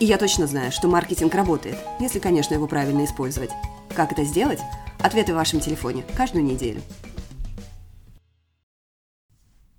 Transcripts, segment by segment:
И я точно знаю, что маркетинг работает, если, конечно, его правильно использовать. Как это сделать? Ответы в вашем телефоне каждую неделю.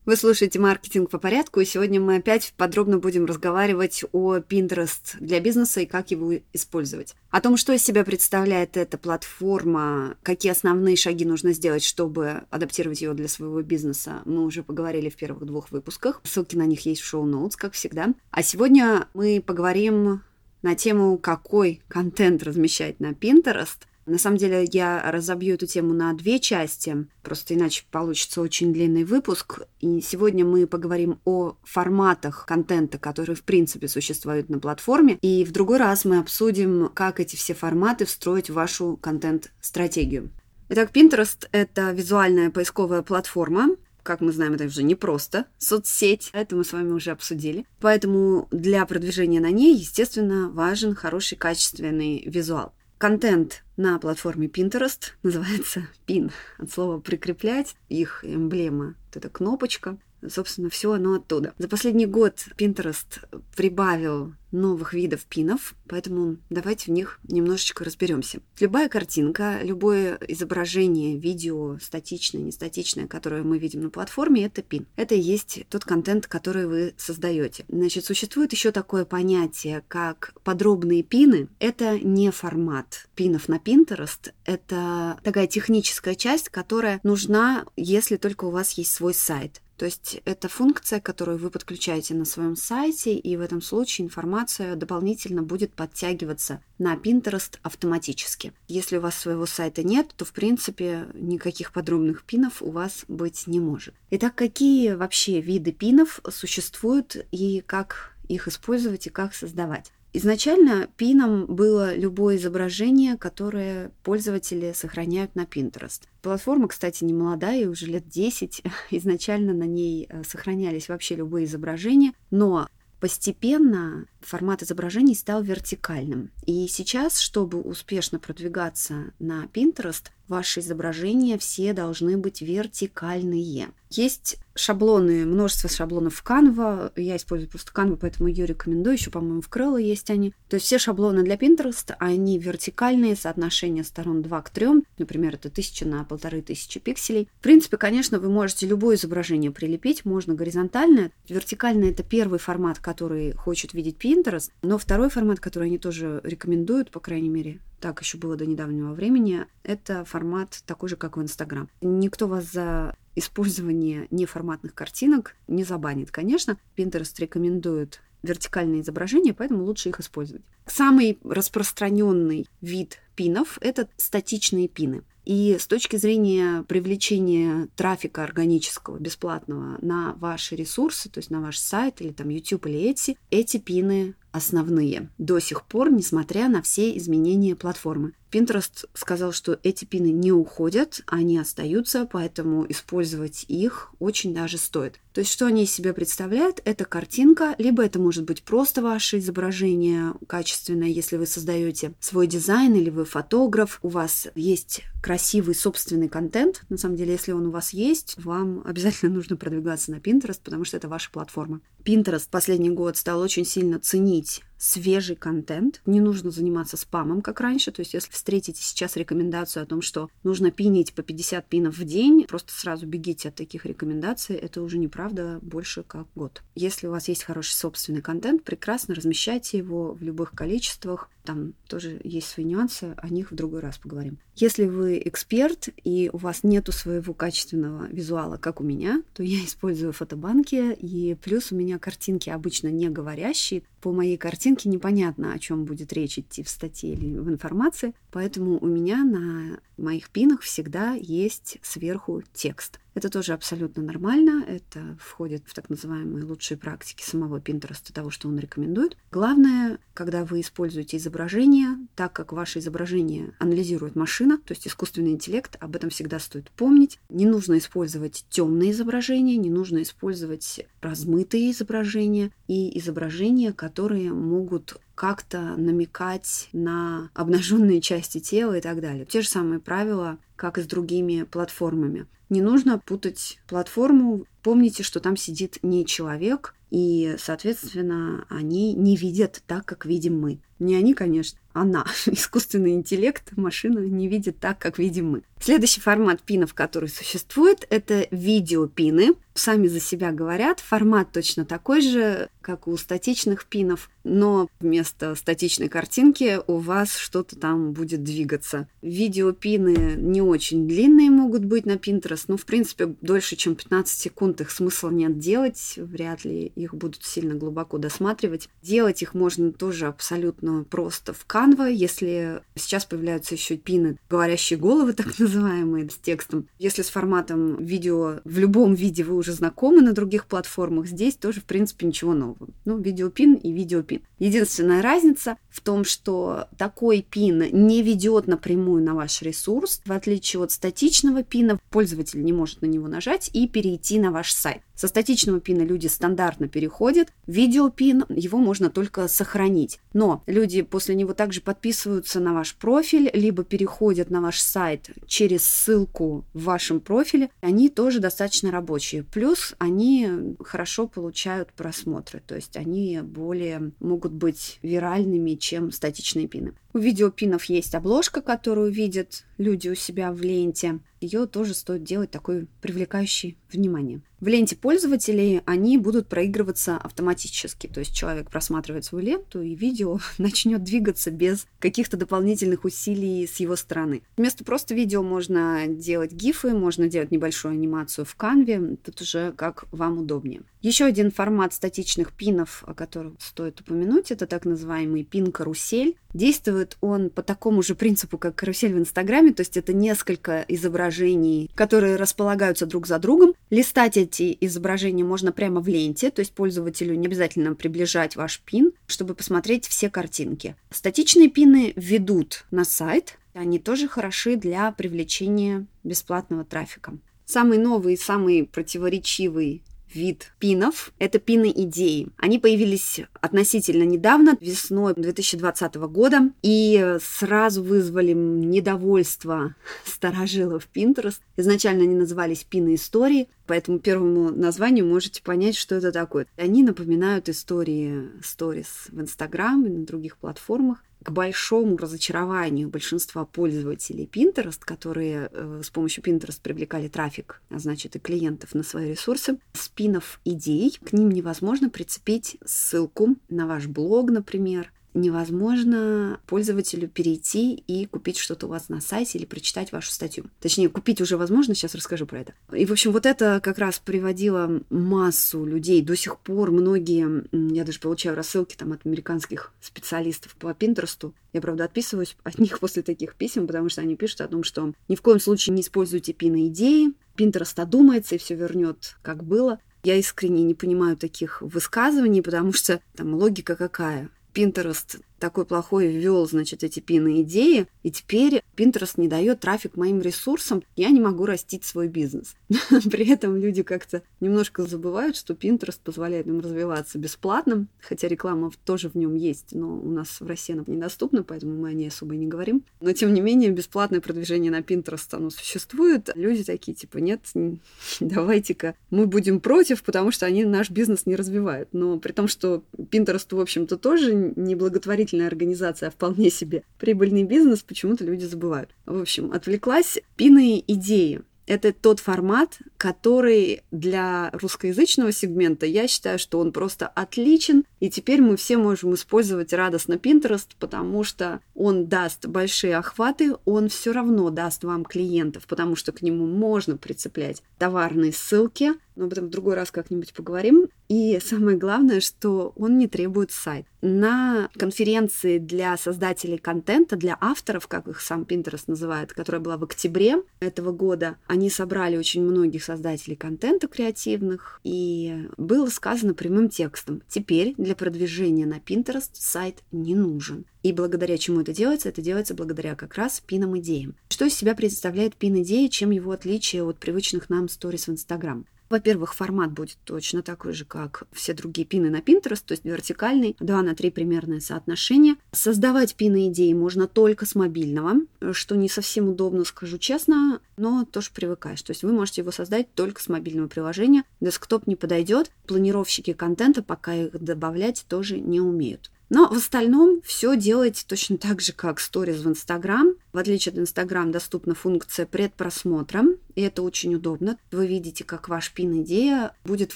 Вы слушаете «Маркетинг по порядку», и сегодня мы опять подробно будем разговаривать о Pinterest для бизнеса и как его использовать. О том, что из себя представляет эта платформа, какие основные шаги нужно сделать, чтобы адаптировать ее для своего бизнеса, мы уже поговорили в первых двух выпусках. Ссылки на них есть в шоу-ноутс, как всегда. А сегодня мы поговорим на тему, какой контент размещать на Pinterest – на самом деле я разобью эту тему на две части, просто иначе получится очень длинный выпуск. И сегодня мы поговорим о форматах контента, которые в принципе существуют на платформе. И в другой раз мы обсудим, как эти все форматы встроить в вашу контент-стратегию. Итак, Pinterest — это визуальная поисковая платформа, как мы знаем, это уже не просто соцсеть, это мы с вами уже обсудили. Поэтому для продвижения на ней, естественно, важен хороший качественный визуал. Контент на платформе Pinterest называется пин от слова прикреплять. Их эмблема вот эта кнопочка. Собственно, все оно оттуда. За последний год Pinterest прибавил новых видов пинов, поэтому давайте в них немножечко разберемся. Любая картинка, любое изображение, видео, статичное, нестатичное, которое мы видим на платформе, это пин. Это и есть тот контент, который вы создаете. Значит, существует еще такое понятие, как подробные пины. Это не формат пинов на Pinterest, это такая техническая часть, которая нужна, если только у вас есть свой сайт. То есть это функция, которую вы подключаете на своем сайте, и в этом случае информация дополнительно будет подтягиваться на Pinterest автоматически. Если у вас своего сайта нет, то в принципе никаких подробных пинов у вас быть не может. Итак, какие вообще виды пинов существуют и как их использовать и как создавать? Изначально пином было любое изображение, которое пользователи сохраняют на Pinterest. Платформа, кстати, не молодая, уже лет 10. Изначально на ней э, сохранялись вообще любые изображения, но постепенно формат изображений стал вертикальным. И сейчас, чтобы успешно продвигаться на Pinterest, ваши изображения все должны быть вертикальные. Есть шаблоны, множество шаблонов в Canva. Я использую просто Canva, поэтому ее рекомендую. Еще, по-моему, в Крыло есть они. То есть все шаблоны для Pinterest, они вертикальные, соотношение сторон 2 к 3. Например, это 1000 на 1500 пикселей. В принципе, конечно, вы можете любое изображение прилепить. Можно горизонтальное. Вертикальное – это первый формат, который хочет видеть Pinterest. Но второй формат, который они тоже рекомендуют, по крайней мере, так еще было до недавнего времени, это формат такой же, как в Инстаграм. Никто вас за использование неформатных картинок не забанит, конечно. Pinterest рекомендует вертикальные изображения, поэтому лучше их использовать. Самый распространенный вид пинов – это статичные пины. И с точки зрения привлечения трафика органического, бесплатного на ваши ресурсы, то есть на ваш сайт или там YouTube или Etsy, эти пины основные до сих пор, несмотря на все изменения платформы. Pinterest сказал, что эти пины не уходят, они остаются, поэтому использовать их очень даже стоит. То есть, что они из себя представляют? Это картинка, либо это может быть просто ваше изображение качественное, если вы создаете свой дизайн или вы фотограф, у вас есть красивый собственный контент. На самом деле, если он у вас есть, вам обязательно нужно продвигаться на Pinterest, потому что это ваша платформа. Pinterest последний год стал очень сильно ценить свежий контент. Не нужно заниматься спамом, как раньше. То есть, если встретите сейчас рекомендацию о том, что нужно пинить по 50 пинов в день, просто сразу бегите от таких рекомендаций. Это уже неправда больше как год. Если у вас есть хороший собственный контент, прекрасно размещайте его в любых количествах. Там тоже есть свои нюансы, о них в другой раз поговорим. Если вы эксперт и у вас нету своего качественного визуала, как у меня, то я использую фотобанки, и плюс у меня картинки обычно не говорящие. По моей картинке непонятно, о чем будет речь идти в статье или в информации, поэтому у меня на моих пинах всегда есть сверху текст. Это тоже абсолютно нормально. Это входит в так называемые лучшие практики самого Pinterest, того, что он рекомендует. Главное, когда вы используете изображение, так как ваше изображение анализирует машина, то есть искусственный интеллект, об этом всегда стоит помнить. Не нужно использовать темные изображения, не нужно использовать размытые изображения и изображения, которые могут как-то намекать на обнаженные части тела и так далее. Те же самые правила, как и с другими платформами. Не нужно путать платформу. Помните, что там сидит не человек, и, соответственно, они не видят так, как видим мы. Не они, конечно, она, искусственный интеллект, машина не видит так, как видим мы. Следующий формат пинов, который существует, это видеопины. Сами за себя говорят, формат точно такой же, как у статичных пинов, но вместо статичной картинки у вас что-то там будет двигаться. Видеопины не очень длинные могут быть на Pinterest, но, в принципе, дольше, чем 15 секунд их смысла нет делать, вряд ли их будут сильно глубоко досматривать. Делать их можно тоже абсолютно просто в Canva, если сейчас появляются еще пины, говорящие головы, так называемые, с текстом. Если с форматом видео в любом виде вы уже знакомы на других платформах, здесь тоже, в принципе, ничего нового. Ну, видеопин и видеопин. Единственная разница в том, что такой пин не ведет напрямую на ваш ресурс, в отличие от статичного пина, пользователь не может на него нажать и перейти на ваш сайт. Со статичного пина люди стандартно переходят. Видеопин, его можно только сохранить. Но люди после него также подписываются на ваш профиль, либо переходят на ваш сайт через ссылку в вашем профиле. Они тоже достаточно рабочие. Плюс они хорошо получают просмотры. То есть они более могут быть виральными, чем статичные пины. У видеопинов есть обложка, которую видят люди у себя в ленте. Ее тоже стоит делать такой привлекающей внимание. В ленте пользователей они будут проигрываться автоматически. То есть человек просматривает свою ленту, и видео начнет двигаться без каких-то дополнительных усилий с его стороны. Вместо просто видео можно делать гифы, можно делать небольшую анимацию в канве. Тут уже как вам удобнее. Еще один формат статичных пинов, о котором стоит упомянуть, это так называемый пин-карусель. Действует он по такому же принципу, как карусель в Инстаграме, то есть это несколько изображений, которые располагаются друг за другом. Листать эти изображения можно прямо в ленте, то есть пользователю не обязательно приближать ваш пин, чтобы посмотреть все картинки. Статичные пины ведут на сайт, они тоже хороши для привлечения бесплатного трафика. Самый новый, самый противоречивый вид пинов. Это пины идеи. Они появились относительно недавно, весной 2020 года, и сразу вызвали недовольство старожилов Pinterest. Изначально они назывались пины истории, поэтому первому названию можете понять, что это такое. Они напоминают истории сторис в Instagram и на других платформах к большому разочарованию большинства пользователей Pinterest, которые э, с помощью Pinterest привлекали трафик, а значит и клиентов на свои ресурсы, спинов идей, к ним невозможно прицепить ссылку на ваш блог, например, невозможно пользователю перейти и купить что-то у вас на сайте или прочитать вашу статью. Точнее, купить уже возможно, сейчас расскажу про это. И, в общем, вот это как раз приводило массу людей. До сих пор многие, я даже получаю рассылки там от американских специалистов по Пинтересту. Я, правда, отписываюсь от них после таких писем, потому что они пишут о том, что ни в коем случае не используйте пины идеи, Пинтерест одумается и все вернет, как было. Я искренне не понимаю таких высказываний, потому что там логика какая? Pinterest такой плохой ввел, значит, эти пины идеи, и теперь Pinterest не дает трафик моим ресурсам, я не могу растить свой бизнес. При этом люди как-то немножко забывают, что Pinterest позволяет им развиваться бесплатно, хотя реклама тоже в нем есть, но у нас в России она недоступна, поэтому мы о ней особо не говорим. Но, тем не менее, бесплатное продвижение на Pinterest, оно существует. Люди такие, типа, нет, давайте-ка мы будем против, потому что они наш бизнес не развивают. Но при том, что Pinterest, в общем-то, тоже не благотворительный благотворительная организация, а вполне себе прибыльный бизнес, почему-то люди забывают. В общем, отвлеклась пиной идеи. Это тот формат, который для русскоязычного сегмента, я считаю, что он просто отличен. И теперь мы все можем использовать радостно Pinterest, потому что он даст большие охваты, он все равно даст вам клиентов, потому что к нему можно прицеплять товарные ссылки, но об этом в другой раз как-нибудь поговорим. И самое главное, что он не требует сайт. На конференции для создателей контента, для авторов, как их сам Pinterest называет, которая была в октябре этого года, они собрали очень многих создателей контента креативных, и было сказано прямым текстом, теперь для продвижения на Pinterest сайт не нужен. И благодаря чему это делается? Это делается благодаря как раз пинам-идеям. Что из себя представляет пин-идея, чем его отличие от привычных нам сторис в Instagram? Во-первых, формат будет точно такой же, как все другие пины на Pinterest, то есть вертикальный, 2 на 3 примерное соотношение. Создавать пины идеи можно только с мобильного, что не совсем удобно, скажу честно, но тоже привыкаешь. То есть вы можете его создать только с мобильного приложения. Десктоп не подойдет, планировщики контента пока их добавлять тоже не умеют. Но в остальном все делайте точно так же, как сторис в Инстаграм. В отличие от Инстаграм доступна функция предпросмотра, и это очень удобно. Вы видите, как ваш пин-идея будет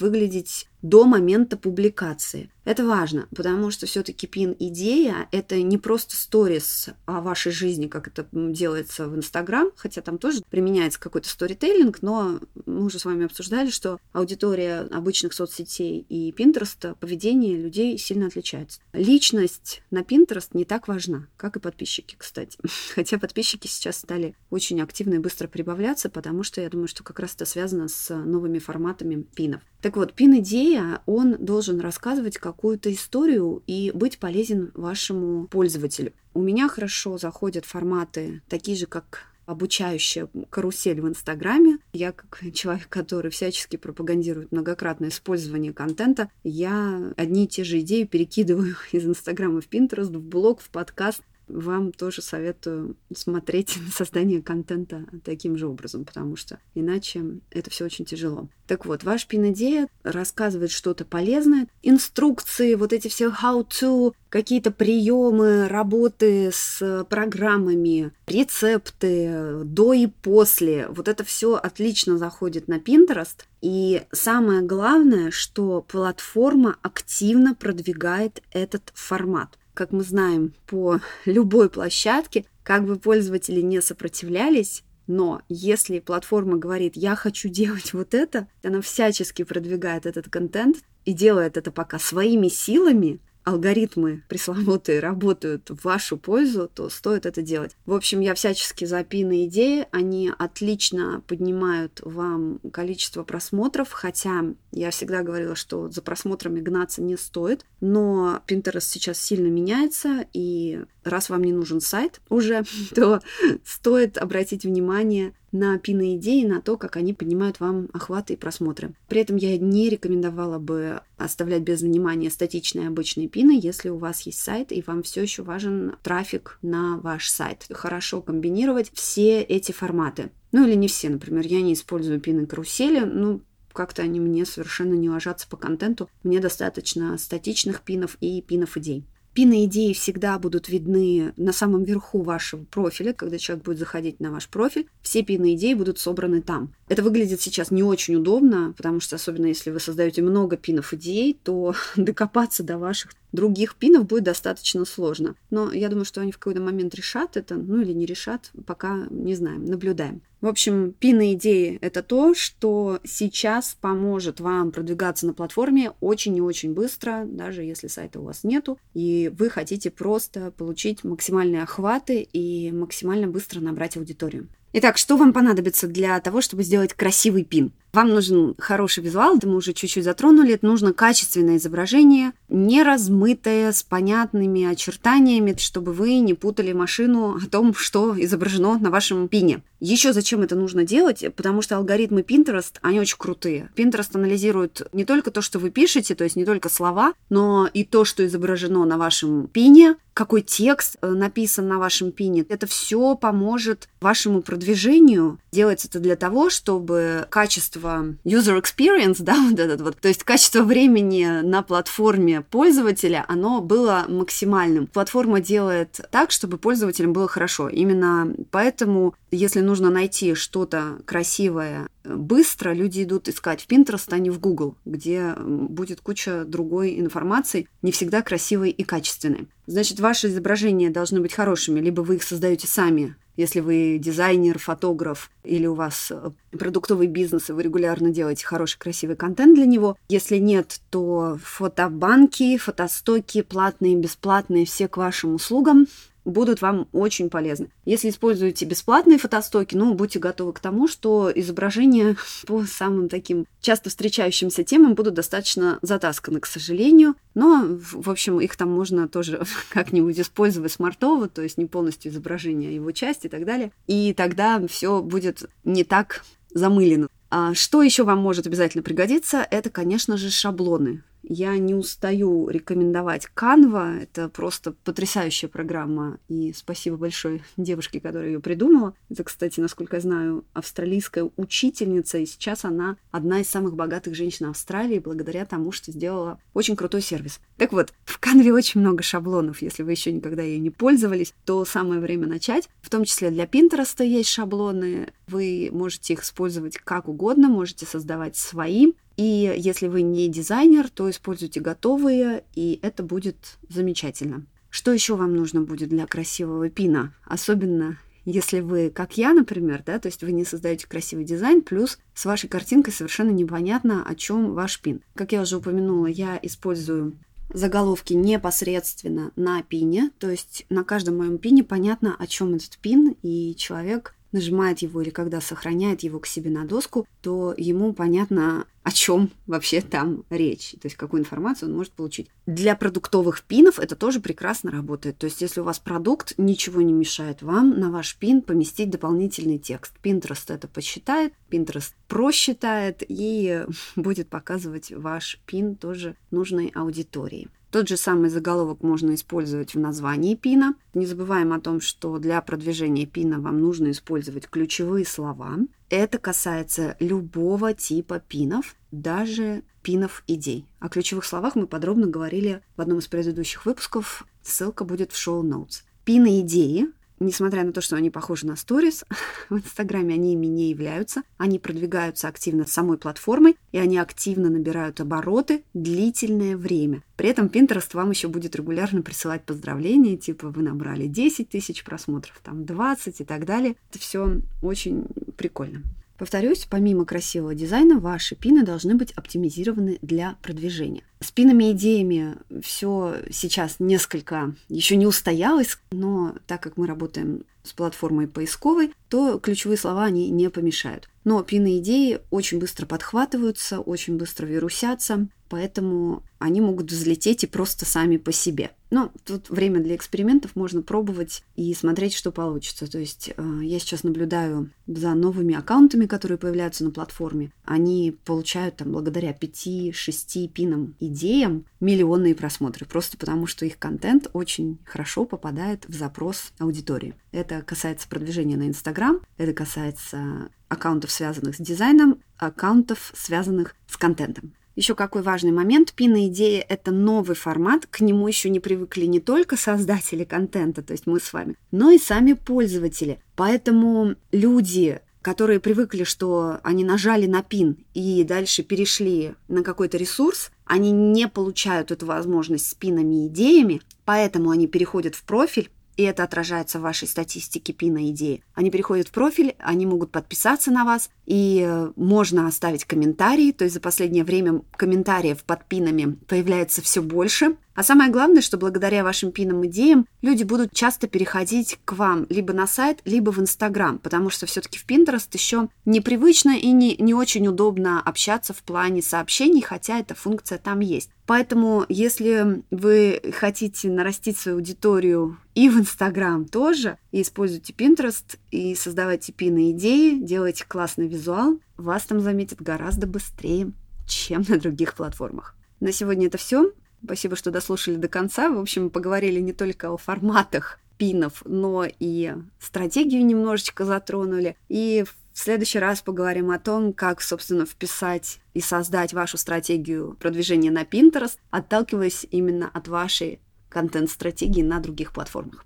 выглядеть до момента публикации. Это важно, потому что все-таки пин-идея – это не просто сторис о вашей жизни, как это делается в Инстаграм, хотя там тоже применяется какой-то сторителлинг, но мы уже с вами обсуждали, что аудитория обычных соцсетей и Пинтереста, поведение людей сильно отличается. Личность на Pinterest не так важна, как и подписчики, кстати. Хотя подписчики сейчас стали очень активно и быстро прибавляться, потому что я думаю, что как раз это связано с новыми форматами пинов. Так вот, пин-идея, он должен рассказывать какую-то историю и быть полезен вашему пользователю. У меня хорошо заходят форматы такие же, как обучающая карусель в Инстаграме. Я, как человек, который всячески пропагандирует многократное использование контента, я одни и те же идеи перекидываю из Инстаграма в Пинтерест, в блог, в подкаст вам тоже советую смотреть на создание контента таким же образом, потому что иначе это все очень тяжело. Так вот, ваш пин-идея рассказывает что-то полезное, инструкции, вот эти все how-to, какие-то приемы работы с программами, рецепты до и после. Вот это все отлично заходит на Pinterest. И самое главное, что платформа активно продвигает этот формат как мы знаем, по любой площадке, как бы пользователи не сопротивлялись, но если платформа говорит, я хочу делать вот это, она всячески продвигает этот контент и делает это пока своими силами, алгоритмы пресловутые работают в вашу пользу, то стоит это делать. В общем, я всячески за пины идеи. Они отлично поднимают вам количество просмотров, хотя я всегда говорила, что за просмотрами гнаться не стоит. Но Pinterest сейчас сильно меняется, и раз вам не нужен сайт уже, то стоит обратить внимание на пиноидеи, на то, как они поднимают вам охваты и просмотры. При этом я не рекомендовала бы оставлять без внимания статичные обычные пины, если у вас есть сайт и вам все еще важен трафик на ваш сайт. Хорошо комбинировать все эти форматы. Ну или не все, например, я не использую пины карусели, ну как-то они мне совершенно не ложатся по контенту. Мне достаточно статичных пинов и пинов идей. Пины идеи всегда будут видны на самом верху вашего профиля, когда человек будет заходить на ваш профиль. Все пины идеи будут собраны там. Это выглядит сейчас не очень удобно, потому что особенно если вы создаете много пинов идей, то докопаться до ваших других пинов будет достаточно сложно. Но я думаю, что они в какой-то момент решат это, ну или не решат, пока не знаем, наблюдаем. В общем, пины идеи — это то, что сейчас поможет вам продвигаться на платформе очень и очень быстро, даже если сайта у вас нету, и вы хотите просто получить максимальные охваты и максимально быстро набрать аудиторию. Итак, что вам понадобится для того, чтобы сделать красивый пин? Вам нужен хороший визуал, это мы уже чуть-чуть затронули. Это нужно качественное изображение, не размытое, с понятными очертаниями, чтобы вы не путали машину о том, что изображено на вашем пине. Еще зачем это нужно делать? Потому что алгоритмы Pinterest, они очень крутые. Pinterest анализирует не только то, что вы пишете, то есть не только слова, но и то, что изображено на вашем пине, какой текст э, написан на вашем пине. Это все поможет вашему продвижению. Делается это для того, чтобы качество user experience, да, вот этот вот, то есть качество времени на платформе пользователя, оно было максимальным. Платформа делает так, чтобы пользователям было хорошо. Именно поэтому, если нужно найти что-то красивое быстро, люди идут искать в Pinterest, а не в Google, где будет куча другой информации, не всегда красивой и качественной. Значит, ваши изображения должны быть хорошими, либо вы их создаете сами, Если вы дизайнер, фотограф или у вас э, продуктовый бизнес, и вы регулярно делаете хороший, красивый контент для него. Если нет, то фотобанки, фотостоки, платные, бесплатные, все к вашим услугам будут вам очень полезны. Если используете бесплатные фотостоки, ну, будьте готовы к тому, что изображения по самым таким часто встречающимся темам будут достаточно затасканы, к сожалению. Но, в общем, их там можно тоже как-нибудь использовать смартово, то есть не полностью изображение, а его часть и так далее. И тогда все будет не так замылено. А что еще вам может обязательно пригодиться? Это, конечно же, шаблоны. Я не устаю рекомендовать Canva. Это просто потрясающая программа. И спасибо большое девушке, которая ее придумала. Это, кстати, насколько я знаю, австралийская учительница. И сейчас она одна из самых богатых женщин Австралии, благодаря тому, что сделала очень крутой сервис. Так вот, в Canva очень много шаблонов. Если вы еще никогда ей не пользовались, то самое время начать. В том числе для Pinterest есть шаблоны. Вы можете их использовать как угодно, можете создавать свои. И если вы не дизайнер, то используйте готовые, и это будет замечательно. Что еще вам нужно будет для красивого пина? Особенно если вы, как я, например, да, то есть вы не создаете красивый дизайн, плюс с вашей картинкой совершенно непонятно, о чем ваш пин. Как я уже упомянула, я использую заголовки непосредственно на пине, то есть на каждом моем пине понятно, о чем этот пин, и человек нажимает его или когда сохраняет его к себе на доску, то ему понятно, о чем вообще там речь, то есть какую информацию он может получить. Для продуктовых пинов это тоже прекрасно работает. То есть если у вас продукт, ничего не мешает вам на ваш пин поместить дополнительный текст. Pinterest это посчитает, Pinterest просчитает и будет показывать ваш пин тоже нужной аудитории. Тот же самый заголовок можно использовать в названии пина. Не забываем о том, что для продвижения пина вам нужно использовать ключевые слова. Это касается любого типа пинов, даже пинов идей. О ключевых словах мы подробно говорили в одном из предыдущих выпусков. Ссылка будет в шоу-ноутс. Пины идеи несмотря на то, что они похожи на сторис, в Инстаграме они ими не являются. Они продвигаются активно самой платформой, и они активно набирают обороты длительное время. При этом Pinterest вам еще будет регулярно присылать поздравления, типа вы набрали 10 тысяч просмотров, там 20 и так далее. Это все очень прикольно. Повторюсь, помимо красивого дизайна, ваши пины должны быть оптимизированы для продвижения. С пинами идеями все сейчас несколько еще не устоялось, но так как мы работаем с платформой поисковой, то ключевые слова они не помешают. Но пины идеи очень быстро подхватываются, очень быстро вирусятся, поэтому они могут взлететь и просто сами по себе. Но тут время для экспериментов, можно пробовать и смотреть, что получится. То есть э, я сейчас наблюдаю за новыми аккаунтами, которые появляются на платформе. Они получают там благодаря 5-6 пинам идеям миллионные просмотры, просто потому что их контент очень хорошо попадает в запрос аудитории. Это касается продвижения на Инстаграм, это касается аккаунтов, связанных с дизайном, аккаунтов, связанных с контентом. Еще какой важный момент. Пина идея — это новый формат. К нему еще не привыкли не только создатели контента, то есть мы с вами, но и сами пользователи. Поэтому люди, которые привыкли, что они нажали на пин и дальше перешли на какой-то ресурс, они не получают эту возможность с пинами и идеями, поэтому они переходят в профиль, и это отражается в вашей статистике пина идеи. Они переходят в профиль, они могут подписаться на вас, и э, можно оставить комментарии, то есть за последнее время комментариев под пинами появляется все больше. А самое главное, что благодаря вашим пинам идеям люди будут часто переходить к вам либо на сайт, либо в Инстаграм, потому что все-таки в Pinterest еще непривычно и не, не очень удобно общаться в плане сообщений, хотя эта функция там есть. Поэтому, если вы хотите нарастить свою аудиторию и в Инстаграм тоже, и используйте Pinterest, и создавайте пины идеи, делайте классный визуал, вас там заметят гораздо быстрее, чем на других платформах. На сегодня это все. Спасибо, что дослушали до конца. В общем, поговорили не только о форматах пинов, но и стратегию немножечко затронули. И в следующий раз поговорим о том, как, собственно, вписать и создать вашу стратегию продвижения на Pinterest, отталкиваясь именно от вашей контент-стратегии на других платформах.